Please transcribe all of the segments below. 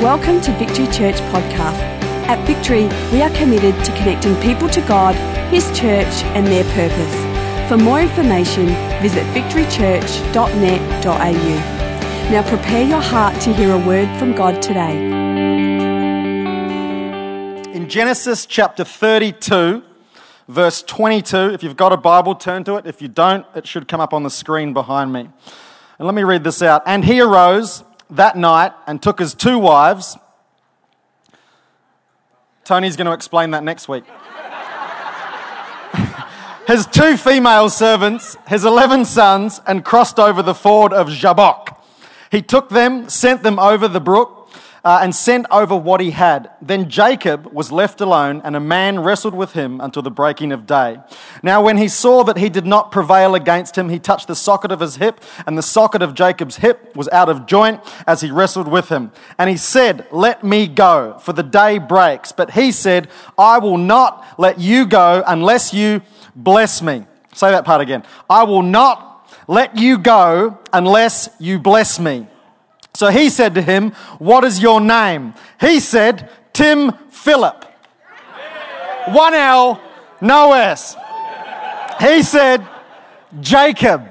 Welcome to Victory Church Podcast. At Victory, we are committed to connecting people to God, His church, and their purpose. For more information, visit victorychurch.net.au. Now prepare your heart to hear a word from God today. In Genesis chapter 32, verse 22, if you've got a Bible, turn to it. If you don't, it should come up on the screen behind me. And let me read this out. And he arose that night and took his two wives. Tony's going to explain that next week. his two female servants, his 11 sons, and crossed over the ford of Jabbok. He took them, sent them over the brook, uh, and sent over what he had. Then Jacob was left alone, and a man wrestled with him until the breaking of day. Now, when he saw that he did not prevail against him, he touched the socket of his hip, and the socket of Jacob's hip was out of joint as he wrestled with him. And he said, Let me go, for the day breaks. But he said, I will not let you go unless you bless me. Say that part again. I will not let you go unless you bless me. So he said to him, What is your name? He said, Tim Philip. One L, no S. He said, Jacob.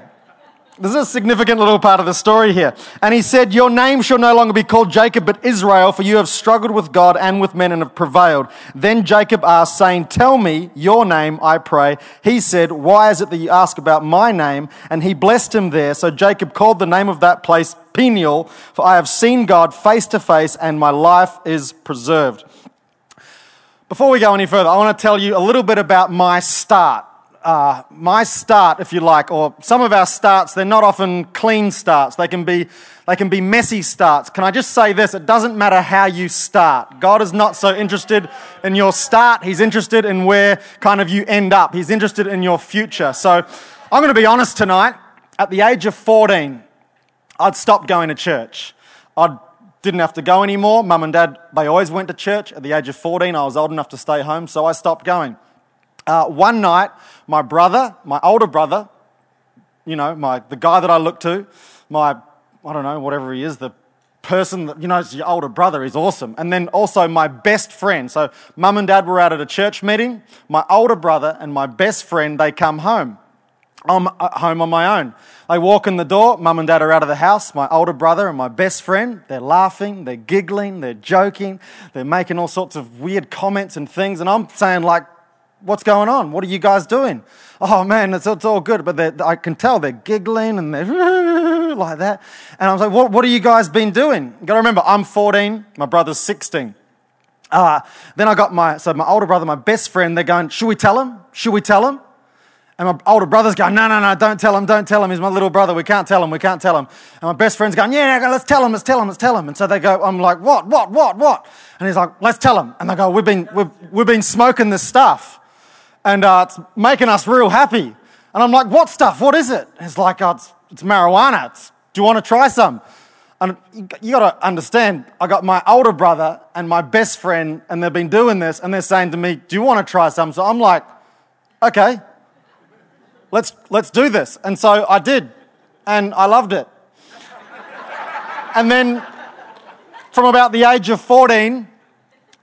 This is a significant little part of the story here. And he said, Your name shall no longer be called Jacob, but Israel, for you have struggled with God and with men and have prevailed. Then Jacob asked, saying, Tell me your name, I pray. He said, Why is it that you ask about my name? And he blessed him there. So Jacob called the name of that place Peniel, for I have seen God face to face, and my life is preserved. Before we go any further, I want to tell you a little bit about my start uh, my start, if you like, or some of our starts, they're not often clean starts. They can be, they can be messy starts. Can I just say this? It doesn't matter how you start. God is not so interested in your start. He's interested in where kind of you end up. He's interested in your future. So I'm going to be honest tonight. At the age of 14, I'd stopped going to church. I didn't have to go anymore. Mum and dad, they always went to church. At the age of 14, I was old enough to stay home, so I stopped going. Uh, one night, my brother, my older brother, you know, my, the guy that I look to, my, I don't know, whatever he is, the person that, you know, it's your older brother, he's awesome. And then also my best friend. So mum and dad were out at a church meeting. My older brother and my best friend, they come home. I'm at home on my own. They walk in the door, mum and dad are out of the house. My older brother and my best friend, they're laughing, they're giggling, they're joking, they're making all sorts of weird comments and things. And I'm saying, like, what's going on? What are you guys doing? Oh man, it's, it's all good. But I can tell they're giggling and they're like that. And I was like, what, what have you guys been doing? You got to remember, I'm 14, my brother's 16. Uh, then I got my, so my older brother, my best friend, they're going, should we tell him? Should we tell him? And my older brother's going, no, no, no, don't tell him, don't tell him. He's my little brother. We can't tell him, we can't tell him. And my best friend's going, yeah, let's tell him, let's tell him, let's tell him. And so they go, I'm like, what, what, what, what? And he's like, let's tell him. And they go, we've been, we've, we've been smoking this stuff and uh, it's making us real happy. And I'm like, what stuff? What is it? it's like, oh, it's, it's marijuana. It's, do you want to try some? And you got to understand, I got my older brother and my best friend, and they've been doing this, and they're saying to me, Do you want to try some? So I'm like, Okay, let's, let's do this. And so I did, and I loved it. and then from about the age of 14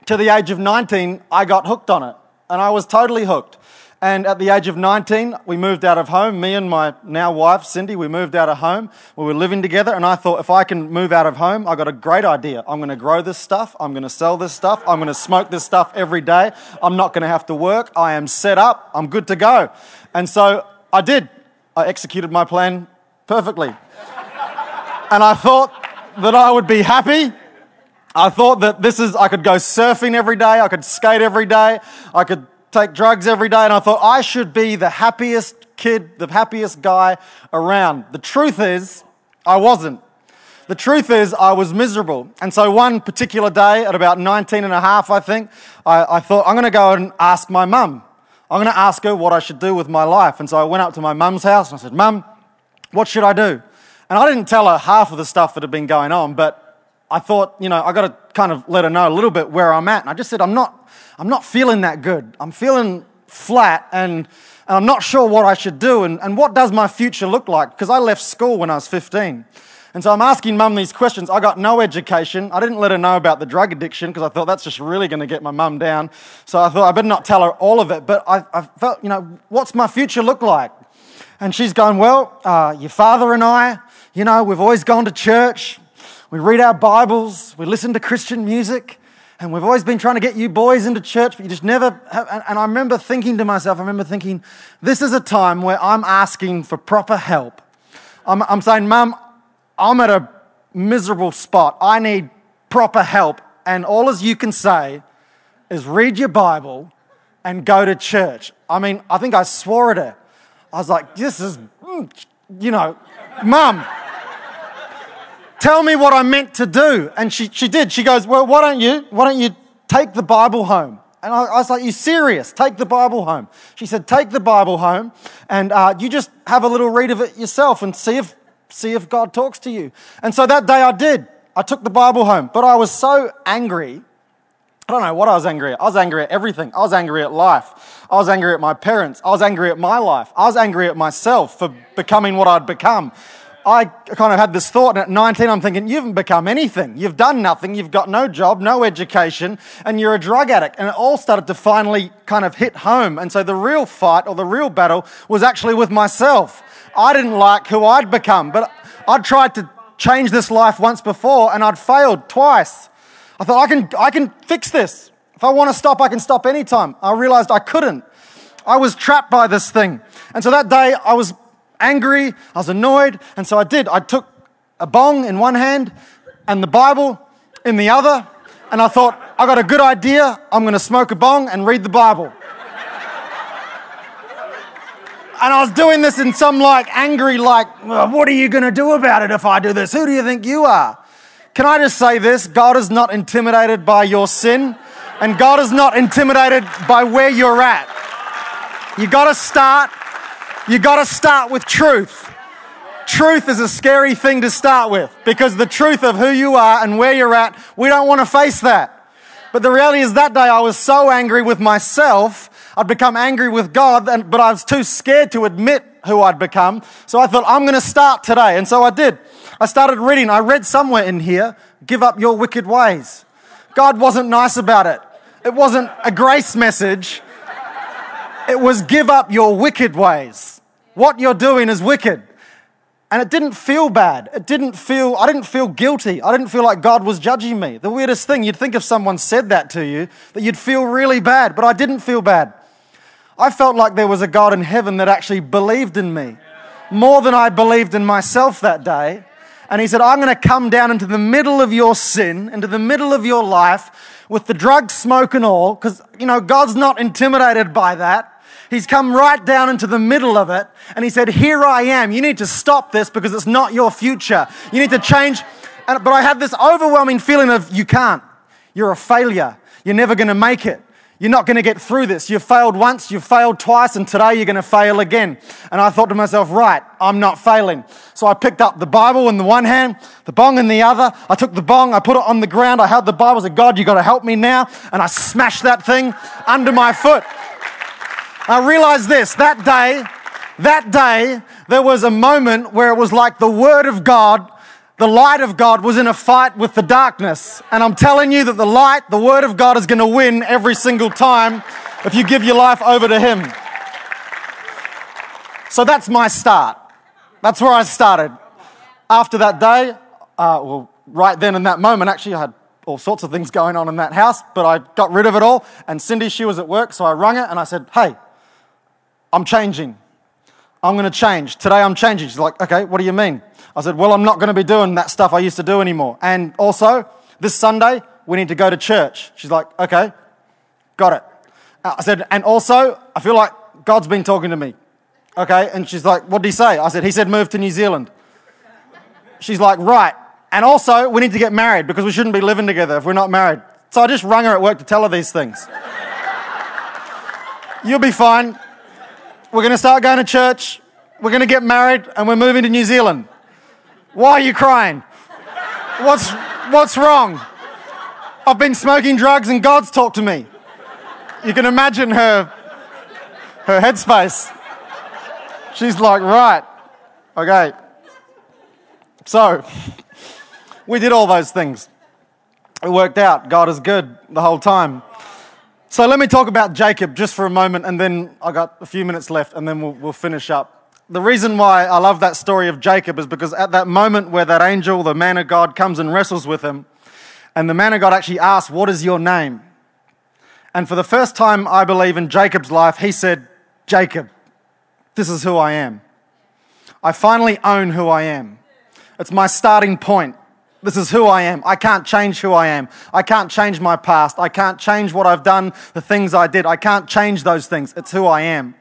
to the age of 19, I got hooked on it and I was totally hooked. And at the age of 19, we moved out of home. Me and my now wife, Cindy, we moved out of home. We were living together, and I thought if I can move out of home, I got a great idea. I'm going to grow this stuff. I'm going to sell this stuff. I'm going to smoke this stuff every day. I'm not going to have to work. I am set up. I'm good to go. And so I did. I executed my plan perfectly. and I thought that I would be happy I thought that this is, I could go surfing every day, I could skate every day, I could take drugs every day, and I thought I should be the happiest kid, the happiest guy around. The truth is, I wasn't. The truth is, I was miserable. And so one particular day, at about 19 and a half, I think, I, I thought, I'm going to go and ask my mum. I'm going to ask her what I should do with my life. And so I went up to my mum's house and I said, Mum, what should I do? And I didn't tell her half of the stuff that had been going on, but I thought, you know, I got to kind of let her know a little bit where I'm at. And I just said, I'm not, I'm not feeling that good. I'm feeling flat and, and I'm not sure what I should do and, and what does my future look like? Because I left school when I was 15. And so I'm asking mum these questions. I got no education. I didn't let her know about the drug addiction because I thought that's just really going to get my mum down. So I thought I better not tell her all of it. But I, I felt, you know, what's my future look like? And she's going, Well, uh, your father and I, you know, we've always gone to church. We read our Bibles. We listen to Christian music. And we've always been trying to get you boys into church, but you just never have. And I remember thinking to myself, I remember thinking, this is a time where I'm asking for proper help. I'm, I'm saying, Mum, I'm at a miserable spot. I need proper help. And all as you can say is read your Bible and go to church. I mean, I think I swore at her. I was like, this is, mm, you know, Mum. Tell me what I'm meant to do. And she, she did. She goes, Well, why don't you? Why don't you take the Bible home? And I, was like, You serious? Take the Bible home. She said, Take the Bible home and uh, you just have a little read of it yourself and see if, see if God talks to you. And so that day I did. I took the Bible home, but I was so angry. I don't know what I was angry at. I was angry at everything. I was angry at life. I was angry at my parents. I was angry at my life. I was angry at myself for becoming what I'd become. I kind of had this thought, and at 19, I'm thinking, you haven't become anything. You've done nothing. You've got no job, no education, and you're a drug addict. And it all started to finally kind of hit home. And so the real fight or the real battle was actually with myself. I didn't like who I'd become, but I'd tried to change this life once before, and I'd failed twice. I thought, I can, I can fix this. If I want to stop, I can stop anytime. I realized I couldn't. I was trapped by this thing. And so that day, I was angry, I was annoyed, and so I did. I took a bong in one hand and the Bible in the other, and I thought, I got a good idea. I'm going to smoke a bong and read the Bible. and I was doing this in some like angry, like, what are you going to do about it if I do this? Who do you think you are? Can I just say this? God is not intimidated by your sin, and God is not intimidated by where you're at. You got to start you got to start with truth. Truth is a scary thing to start with because the truth of who you are and where you're at, we don't want to face that. But the reality is that day I was so angry with myself, I'd become angry with God, but I was too scared to admit who I'd become. So I thought, I'm going to start today. And so I did. I started reading. I read somewhere in here, give up your wicked ways. God wasn't nice about it. It wasn't a grace message. It was give up your wicked ways. What you're doing is wicked. And it didn't feel bad. It didn't feel, I didn't feel guilty. I didn't feel like God was judging me. The weirdest thing, you'd think if someone said that to you, that you'd feel really bad, but I didn't feel bad. I felt like there was a God in heaven that actually believed in me more than I believed in myself that day. And He said, I'm going to come down into the middle of your sin, into the middle of your life with the drug smoke and all, because, you know, God's not intimidated by that. He's come right down into the middle of it and he said, Here I am. You need to stop this because it's not your future. You need to change. And, but I had this overwhelming feeling of, You can't. You're a failure. You're never going to make it. You're not going to get through this. You've failed once, you've failed twice, and today you're going to fail again. And I thought to myself, right, I'm not failing. So I picked up the Bible in the one hand, the bong in the other. I took the bong, I put it on the ground, I held the Bible, I said, God, you've got to help me now. And I smashed that thing under my foot. I realized this that day, that day, there was a moment where it was like the Word of God, the light of God was in a fight with the darkness. And I'm telling you that the light, the Word of God, is going to win every single time if you give your life over to Him. So that's my start. That's where I started. After that day, uh, well, right then in that moment, actually, I had all sorts of things going on in that house, but I got rid of it all. And Cindy, she was at work, so I rung her and I said, Hey, I'm changing. I'm going to change. Today I'm changing. She's like, okay, what do you mean? I said, well, I'm not going to be doing that stuff I used to do anymore. And also, this Sunday, we need to go to church. She's like, okay, got it. Uh, I said, and also, I feel like God's been talking to me. Okay, and she's like, what did he say? I said, he said, move to New Zealand. She's like, right. And also, we need to get married because we shouldn't be living together if we're not married. So I just rung her at work to tell her these things. You'll be fine. We're going to start going to church. We're going to get married and we're moving to New Zealand. Why are you crying? What's, what's wrong? I've been smoking drugs and God's talked to me. You can imagine her, her headspace. She's like, right, okay. So, we did all those things. It worked out. God is good the whole time. So let me talk about Jacob just for a moment, and then I got a few minutes left, and then we'll, we'll finish up. The reason why I love that story of Jacob is because at that moment where that angel, the man of God, comes and wrestles with him, and the man of God actually asks, What is your name? And for the first time, I believe, in Jacob's life, he said, Jacob, this is who I am. I finally own who I am. It's my starting point. This is who I am. I can't change who I am. I can't change my past. I can't change what I've done, the things I did. I can't change those things. It's who I am.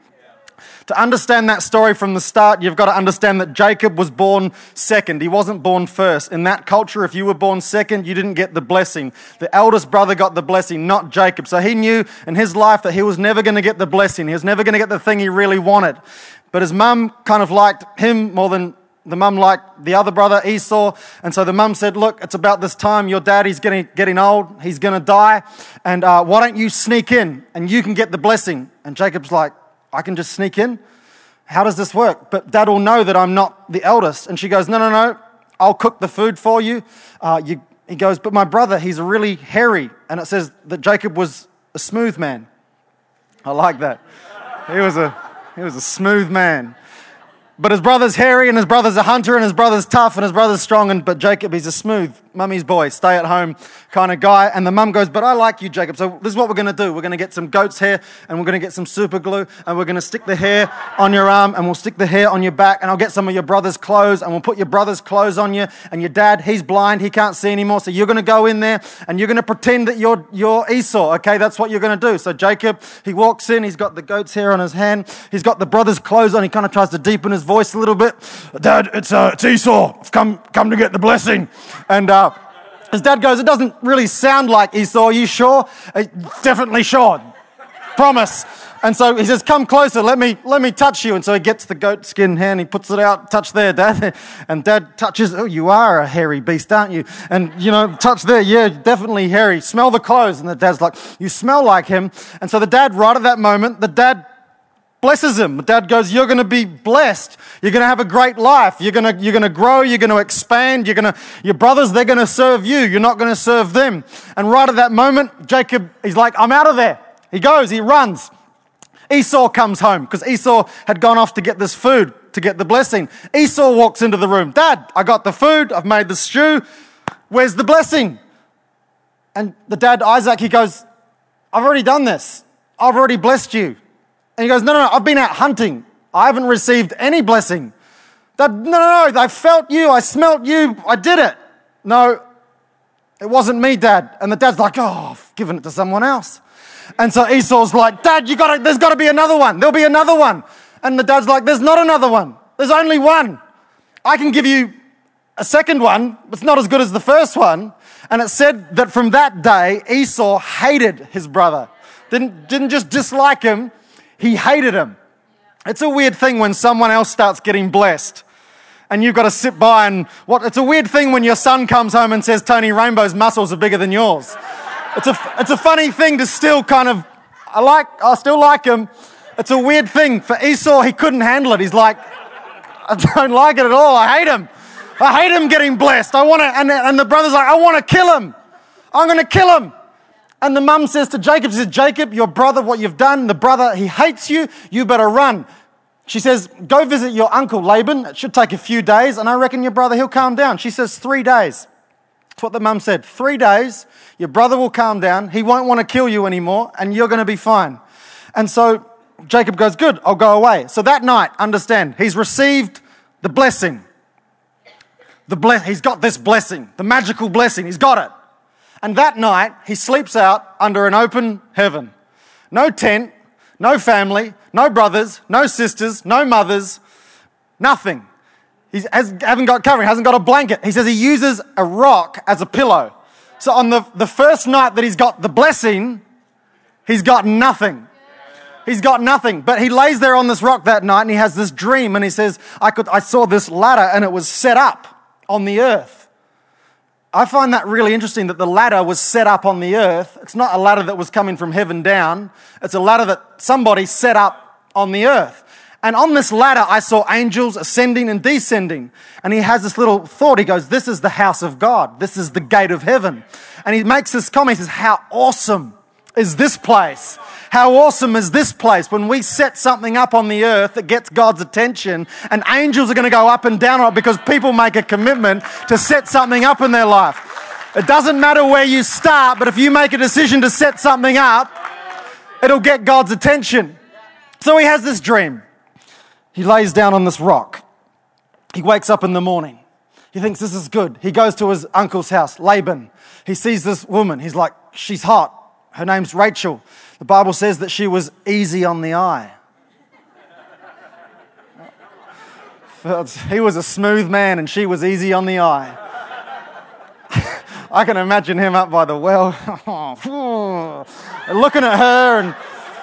To understand that story from the start, you've got to understand that Jacob was born second. He wasn't born first. In that culture, if you were born second, you didn't get the blessing. The eldest brother got the blessing, not Jacob. So he knew in his life that he was never going to get the blessing. He was never going to get the thing he really wanted. But his mum kind of liked him more than the mum liked the other brother, Esau. And so the mum said, Look, it's about this time. Your daddy's getting, getting old. He's going to die. And uh, why don't you sneak in and you can get the blessing? And Jacob's like, I can just sneak in? How does this work? But dad will know that I'm not the eldest. And she goes, No, no, no. I'll cook the food for you. Uh, you he goes, But my brother, he's really hairy. And it says that Jacob was a smooth man. I like that. He was a, he was a smooth man. But his brother's hairy, and his brother's a hunter, and his brother's tough, and his brother's strong. And but Jacob, he's a smooth mummy's boy, stay at home kind of guy. And the mum goes, "But I like you, Jacob. So this is what we're going to do. We're going to get some goat's hair, and we're going to get some super glue, and we're going to stick the hair on your arm, and we'll stick the hair on your back, and I'll get some of your brother's clothes, and we'll put your brother's clothes on you. And your dad, he's blind, he can't see anymore. So you're going to go in there, and you're going to pretend that you're you're Esau. Okay, that's what you're going to do. So Jacob, he walks in, he's got the goat's hair on his hand, he's got the brother's clothes on. He kind of tries to deepen his voice a little bit. Dad, it's, uh, it's Esau. I've come, come to get the blessing. And uh, his dad goes, It doesn't really sound like Esau. Are you sure? Uh, definitely sure. Promise. And so he says, Come closer, let me, let me touch you. And so he gets the goat skin hand, he puts it out, touch there, Dad. And Dad touches, Oh, you are a hairy beast, aren't you? And, you know, touch there, yeah, definitely hairy. Smell the clothes. And the dad's like, You smell like him. And so the dad, right at that moment, the dad blesses him. Dad goes, You're going to be blessed. You're going to have a great life. You're going to, you're going to grow. You're going to expand. You're going to, your brothers, they're going to serve you. You're not going to serve them. And right at that moment, Jacob, he's like, I'm out of there. He goes, he runs. Esau comes home because Esau had gone off to get this food to get the blessing. Esau walks into the room. Dad, I got the food. I've made the stew. Where's the blessing? And the dad, Isaac, he goes, I've already done this. I've already blessed you. And he goes, No, no, no, I've been out hunting. I haven't received any blessing. That, no, no, no, I felt you. I smelt you. I did it. No, it wasn't me, Dad. And the dad's like, Oh, I've given it to someone else. And so Esau's like, Dad, you gotta, there's got to be another one. There'll be another one. And the dad's like, There's not another one. There's only one. I can give you a second one, but it's not as good as the first one. And it said that from that day, Esau hated his brother. Didn't, didn't just dislike him, he hated him. It's a weird thing when someone else starts getting blessed and you've got to sit by and what it's a weird thing when your son comes home and says Tony Rainbow's muscles are bigger than yours. It's a, it's a funny thing to still kind of, I like, I still like him. It's a weird thing. For Esau, he couldn't handle it. He's like, I don't like it at all. I hate him. I hate him getting blessed. I want to, and, and the brother's like, I want to kill him. I'm going to kill him. And the mum says to Jacob, says, Jacob, your brother, what you've done, the brother, he hates you. You better run. She says, Go visit your uncle Laban. It should take a few days, and I reckon your brother, he'll calm down. She says, Three days. That's what the mum said. Three days, your brother will calm down. He won't want to kill you anymore, and you're going to be fine. And so Jacob goes, Good, I'll go away. So that night, understand, he's received the blessing. The ble- he's got this blessing, the magical blessing. He's got it. And that night, he sleeps out under an open heaven. No tent, no family, no brothers, no sisters, no mothers, nothing. He has, not got covering, hasn't got a blanket. He says he uses a rock as a pillow. So on the, the first night that he's got the blessing, he's got nothing. He's got nothing. But he lays there on this rock that night and he has this dream and he says, I, could, I saw this ladder and it was set up on the earth. I find that really interesting that the ladder was set up on the earth. It's not a ladder that was coming from heaven down, it's a ladder that somebody set up on the earth. And on this ladder, I saw angels ascending and descending. And he has this little thought. He goes, This is the house of God. This is the gate of heaven. And he makes this comment. He says, How awesome is this place? How awesome is this place when we set something up on the earth that gets God's attention and angels are going to go up and down on it because people make a commitment to set something up in their life. It doesn't matter where you start, but if you make a decision to set something up, it'll get God's attention. So he has this dream. He lays down on this rock. He wakes up in the morning. He thinks this is good. He goes to his uncle's house, Laban. He sees this woman. He's like, she's hot. Her name's Rachel. The Bible says that she was easy on the eye. He was a smooth man and she was easy on the eye. I can imagine him up by the well, looking at her, and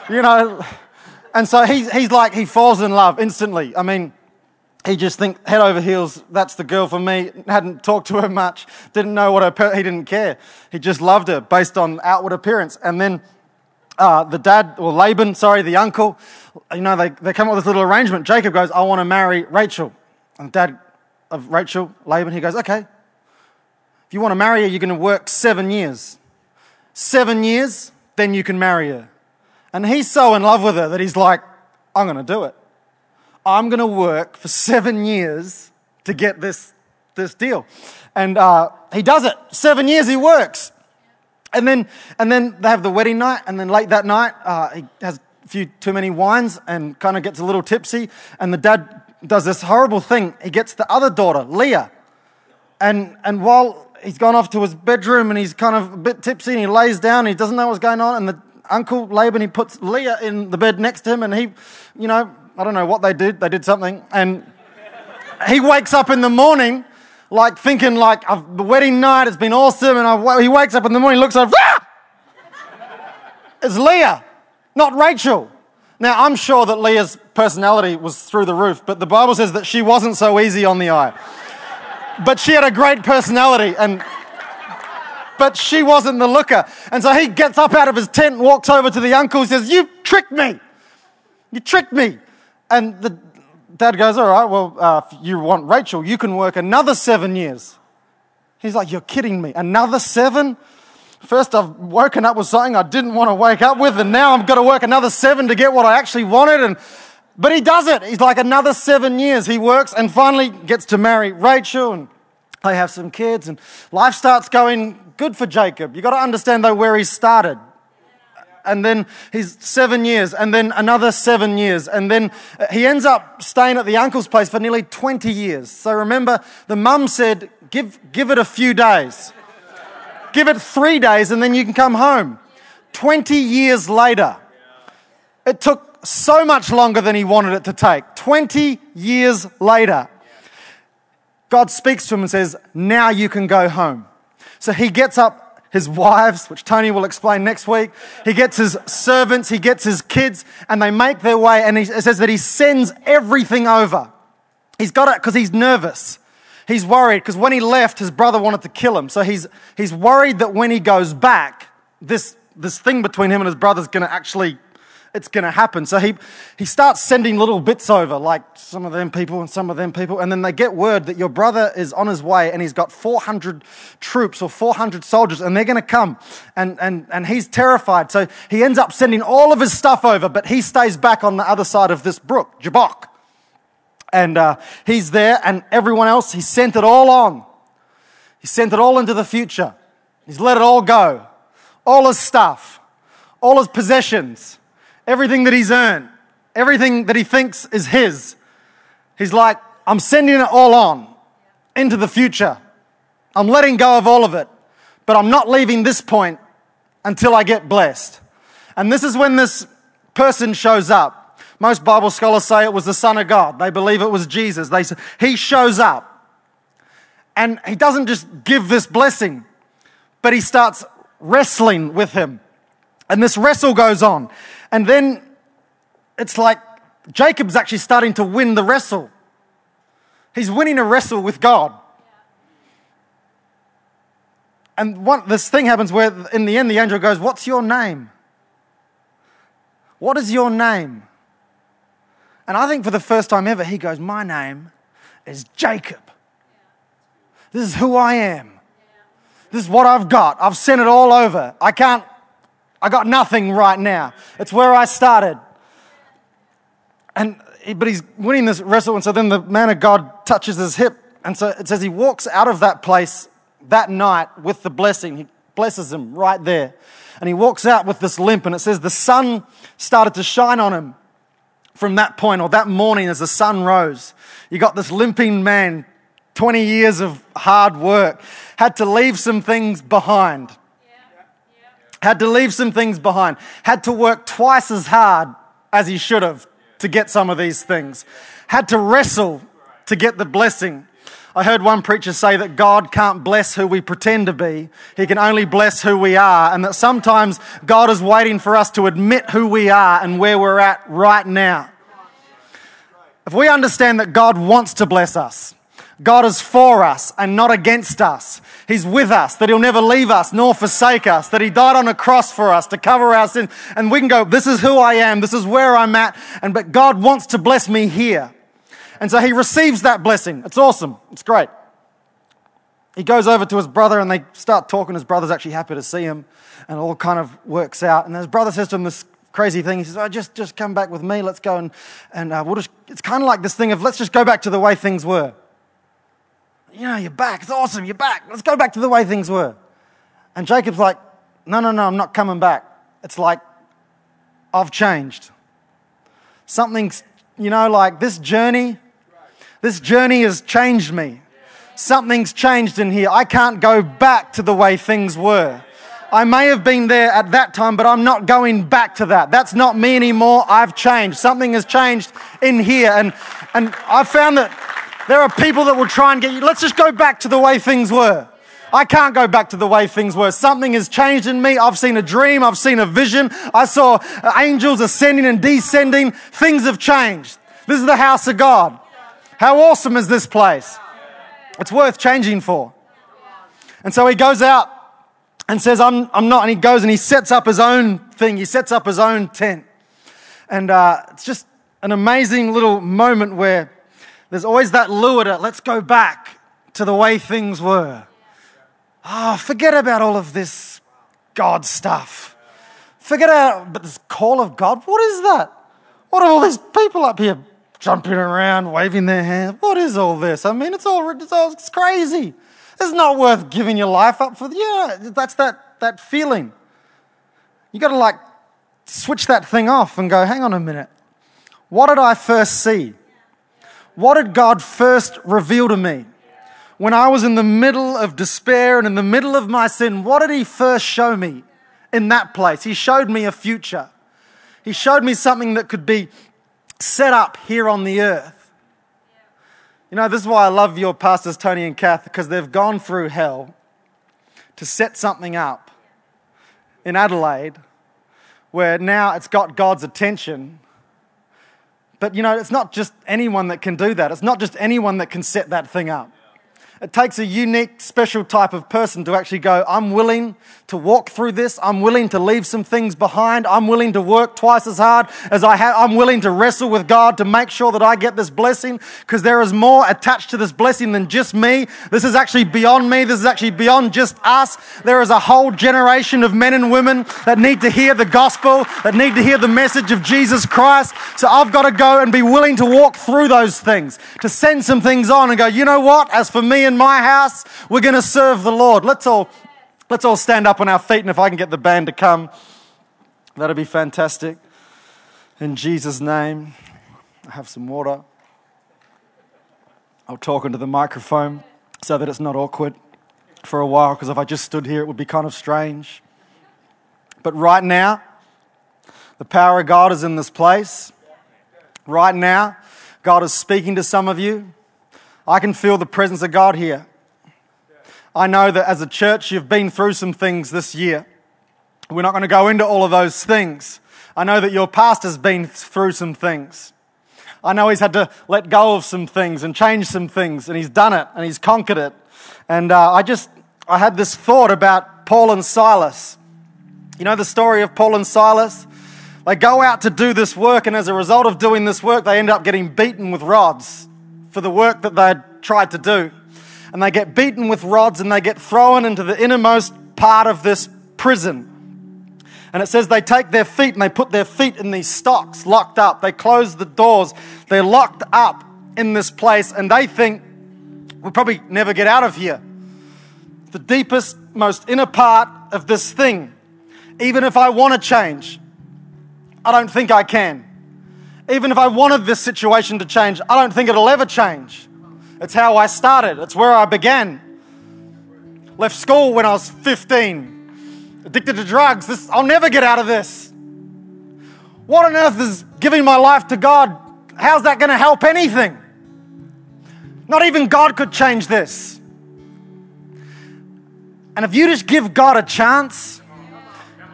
you know, and so he's, he's like, he falls in love instantly. I mean, he just think head over heels, that's the girl for me. Hadn't talked to her much, didn't know what her, he didn't care. He just loved her based on outward appearance. And then uh, the dad, or Laban, sorry, the uncle, you know, they, they come up with this little arrangement. Jacob goes, I want to marry Rachel. And dad of Rachel, Laban, he goes, okay. If you want to marry her, you're going to work seven years. Seven years, then you can marry her. And he's so in love with her that he's like, I'm going to do it. I'm going to work for seven years to get this, this deal. And uh, he does it. Seven years he works. And then, and then they have the wedding night, and then late that night, uh, he has a few too many wines and kind of gets a little tipsy. And the dad does this horrible thing. He gets the other daughter, Leah. And, and while he's gone off to his bedroom and he's kind of a bit tipsy and he lays down, he doesn't know what's going on. And the uncle Laban, he puts Leah in the bed next to him, and he, you know, I don't know what they did. They did something. And he wakes up in the morning like thinking like the wedding night has been awesome, and I, he wakes up in the morning, looks like, ah! it's Leah, not Rachel. Now I'm sure that Leah's personality was through the roof, but the Bible says that she wasn't so easy on the eye. But she had a great personality, and but she wasn't the looker. And so he gets up out of his tent walks over to the uncle and says, You tricked me. You tricked me. And the dad goes, All right, well, uh, if you want Rachel, you can work another seven years. He's like, You're kidding me. Another seven? First, I've woken up with something I didn't want to wake up with, and now I've got to work another seven to get what I actually wanted. And, but he does it. He's like, Another seven years. He works and finally gets to marry Rachel, and they have some kids, and life starts going good for Jacob. You've got to understand, though, where he started and then he's seven years, and then another seven years, and then uh, he ends up staying at the uncle's place for nearly 20 years. So remember, the mum said, give, give it a few days. Give it three days, and then you can come home. 20 years later, it took so much longer than he wanted it to take. 20 years later, God speaks to him and says, Now you can go home. So he gets up his wives, which Tony will explain next week. He gets his servants, he gets his kids, and they make their way. And he, it says that he sends everything over. He's got it because he's nervous. He's worried because when he left, his brother wanted to kill him. So he's, he's worried that when he goes back, this, this thing between him and his brother is going to actually it's going to happen. So he, he starts sending little bits over, like some of them people and some of them people, and then they get word that your brother is on his way and he's got 400 troops or 400 soldiers and they're going to come. And, and, and he's terrified. So he ends up sending all of his stuff over, but he stays back on the other side of this brook, Jabbok. And uh, he's there, and everyone else, he sent it all on. He sent it all into the future. He's let it all go. All his stuff, all his possessions everything that he's earned, everything that he thinks is his. He's like, I'm sending it all on into the future. I'm letting go of all of it, but I'm not leaving this point until I get blessed. And this is when this person shows up. Most Bible scholars say it was the Son of God. They believe it was Jesus. They say, he shows up. And he doesn't just give this blessing, but he starts wrestling with him. And this wrestle goes on. And then it's like Jacob's actually starting to win the wrestle. He's winning a wrestle with God. And one, this thing happens where, in the end, the angel goes, What's your name? What is your name? And I think for the first time ever, he goes, My name is Jacob. This is who I am. This is what I've got. I've sent it all over. I can't, I got nothing right now. It's where I started. And, but he's winning this wrestle. And so then the man of God touches his hip. And so it says he walks out of that place that night with the blessing. He blesses him right there. And he walks out with this limp. And it says the sun started to shine on him from that point or that morning as the sun rose. You got this limping man, 20 years of hard work, had to leave some things behind. Had to leave some things behind. Had to work twice as hard as he should have to get some of these things. Had to wrestle to get the blessing. I heard one preacher say that God can't bless who we pretend to be. He can only bless who we are. And that sometimes God is waiting for us to admit who we are and where we're at right now. If we understand that God wants to bless us, God is for us and not against us. He's with us, that He'll never leave us nor forsake us, that He died on a cross for us to cover our sins. And we can go, this is who I am, this is where I'm at, and but God wants to bless me here. And so he receives that blessing. It's awesome. It's great. He goes over to his brother and they start talking. His brother's actually happy to see him and it all kind of works out. And his brother says to him this crazy thing. He says, oh, just, just come back with me. Let's go and, and uh, we'll just, it's kind of like this thing of let's just go back to the way things were. You know, you're back. It's awesome. You're back. Let's go back to the way things were. And Jacob's like, no, no, no, I'm not coming back. It's like, I've changed. Something's, you know, like this journey, this journey has changed me. Something's changed in here. I can't go back to the way things were. I may have been there at that time, but I'm not going back to that. That's not me anymore. I've changed. Something has changed in here. And, and I've found that there are people that will try and get you, let's just go back to the way things were. I can't go back to the way things were. Something has changed in me. I've seen a dream. I've seen a vision. I saw angels ascending and descending. Things have changed. This is the house of God. How awesome is this place? It's worth changing for. And so he goes out and says, I'm, I'm not. And he goes and he sets up his own thing. He sets up his own tent. And uh, it's just an amazing little moment where there's always that lure to let's go back to the way things were. Oh, forget about all of this God stuff. Forget about this call of God. What is that? What are all these people up here jumping around, waving their hands? What is all this? I mean, it's all, it's, all, it's crazy. It's not worth giving your life up for. Yeah, that's that, that feeling. You got to like switch that thing off and go, hang on a minute. What did I first see? What did God first reveal to me? When I was in the middle of despair and in the middle of my sin, what did He first show me in that place? He showed me a future. He showed me something that could be set up here on the earth. You know, this is why I love your pastors, Tony and Kath, because they've gone through hell to set something up in Adelaide where now it's got God's attention. But you know, it's not just anyone that can do that. It's not just anyone that can set that thing up. It takes a unique, special type of person to actually go, I'm willing to walk through this. I'm willing to leave some things behind. I'm willing to work twice as hard as I have. I'm willing to wrestle with God to make sure that I get this blessing because there is more attached to this blessing than just me. This is actually beyond me. This is actually beyond just us. There is a whole generation of men and women that need to hear the gospel, that need to hear the message of Jesus Christ. So I've got to go and be willing to walk through those things, to send some things on and go, you know what? As for me and my house, we're going to serve the Lord. Let's all, let's all stand up on our feet, and if I can get the band to come, that'd be fantastic. In Jesus' name, I have some water. I'll talk into the microphone so that it's not awkward for a while, because if I just stood here, it would be kind of strange. But right now, the power of God is in this place. Right now, God is speaking to some of you. I can feel the presence of God here. I know that as a church, you've been through some things this year. We're not going to go into all of those things. I know that your pastor's been through some things. I know he's had to let go of some things and change some things, and he's done it and he's conquered it. And uh, I just, I had this thought about Paul and Silas. You know the story of Paul and Silas? They go out to do this work, and as a result of doing this work, they end up getting beaten with rods for the work that they had tried to do. And they get beaten with rods and they get thrown into the innermost part of this prison. And it says they take their feet and they put their feet in these stocks, locked up. They close the doors. They're locked up in this place, and they think we'll probably never get out of here. The deepest, most inner part of this thing. Even if I want to change, I don't think I can. Even if I wanted this situation to change, I don't think it'll ever change. It's how I started, it's where I began. Left school when I was 15, addicted to drugs. This, I'll never get out of this. What on earth is giving my life to God? How's that going to help anything? Not even God could change this. And if you just give God a chance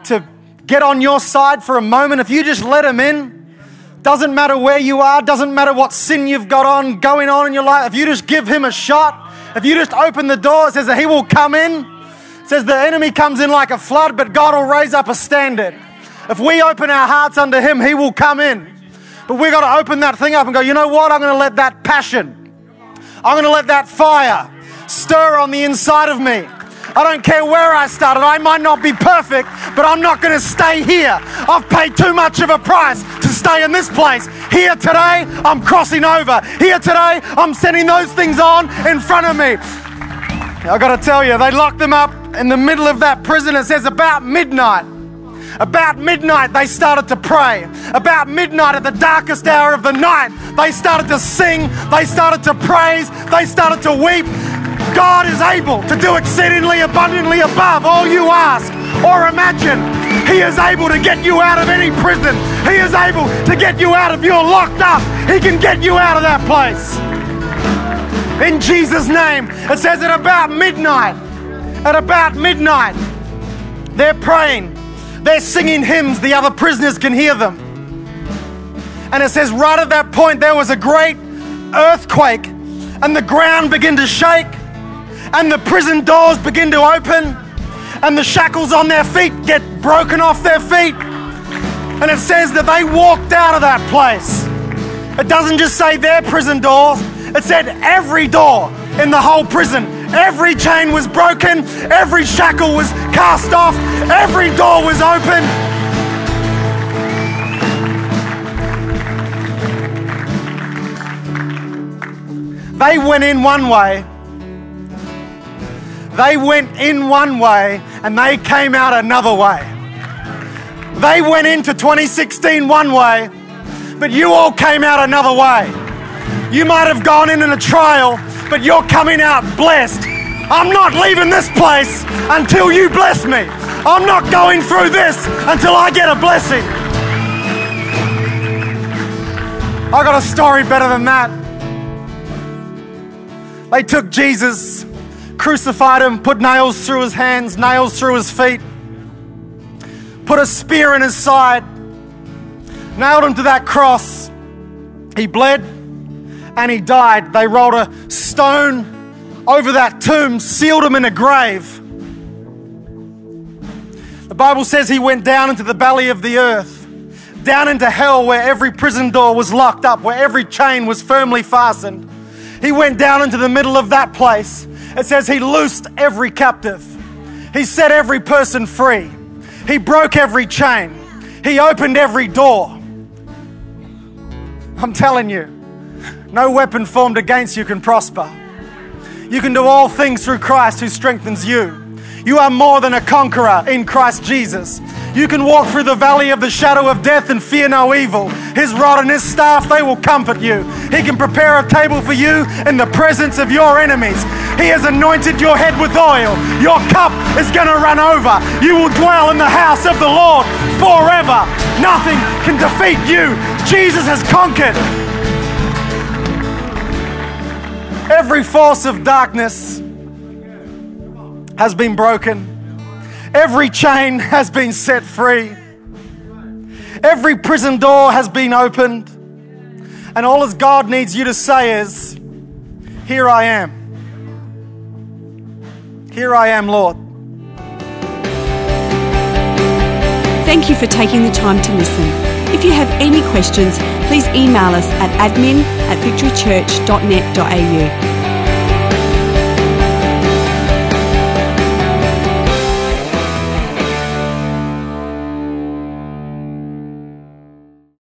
to get on your side for a moment, if you just let Him in, doesn't matter where you are, doesn't matter what sin you've got on going on in your life, if you just give Him a shot, if you just open the door, it says that He will come in. It says the enemy comes in like a flood, but God will raise up a standard. If we open our hearts unto Him, He will come in. But we've got to open that thing up and go, you know what? I'm going to let that passion, I'm going to let that fire stir on the inside of me. I don't care where I started. I might not be perfect, but I'm not going to stay here. I've paid too much of a price to stay in this place. Here today, I'm crossing over. Here today, I'm sending those things on in front of me. I got to tell you, they locked them up in the middle of that prison. It says about midnight. About midnight, they started to pray. About midnight, at the darkest hour of the night, they started to sing, they started to praise, they started to weep. God is able to do exceedingly abundantly above all you ask or imagine. He is able to get you out of any prison. He is able to get you out of your locked up. He can get you out of that place. In Jesus' name, it says at about midnight, at about midnight, they're praying, they're singing hymns, the other prisoners can hear them. And it says, right at that point, there was a great earthquake, and the ground began to shake, and the prison doors begin to open, and the shackles on their feet get broken off their feet. And it says that they walked out of that place. It doesn't just say their prison doors, it said every door in the whole prison. Every chain was broken, every shackle was cast off, every door was open. They went in one way, they went in one way and they came out another way. They went into 2016 one way, but you all came out another way. You might have gone in in a trial, but you're coming out blessed. I'm not leaving this place until you bless me. I'm not going through this until I get a blessing. I got a story better than that. They took Jesus crucified him, put nails through his hands, nails through his feet, put a spear in his side, nailed him to that cross. He bled and he died. They rolled a stone over that tomb, sealed him in a grave. The Bible says he went down into the belly of the earth, down into hell where every prison door was locked up, where every chain was firmly fastened. He went down into the middle of that place it says he loosed every captive, he set every person free, he broke every chain, he opened every door. I'm telling you, no weapon formed against you can prosper. You can do all things through Christ who strengthens you. You are more than a conqueror in Christ Jesus. You can walk through the valley of the shadow of death and fear no evil. His rod and his staff, they will comfort you. He can prepare a table for you in the presence of your enemies. He has anointed your head with oil. Your cup is going to run over. You will dwell in the house of the Lord forever. Nothing can defeat you. Jesus has conquered. Every force of darkness has been broken. Every chain has been set free. Every prison door has been opened. And all as God needs you to say is, Here I am. Here I am, Lord. Thank you for taking the time to listen. If you have any questions, please email us at admin at victorychurch.net.au.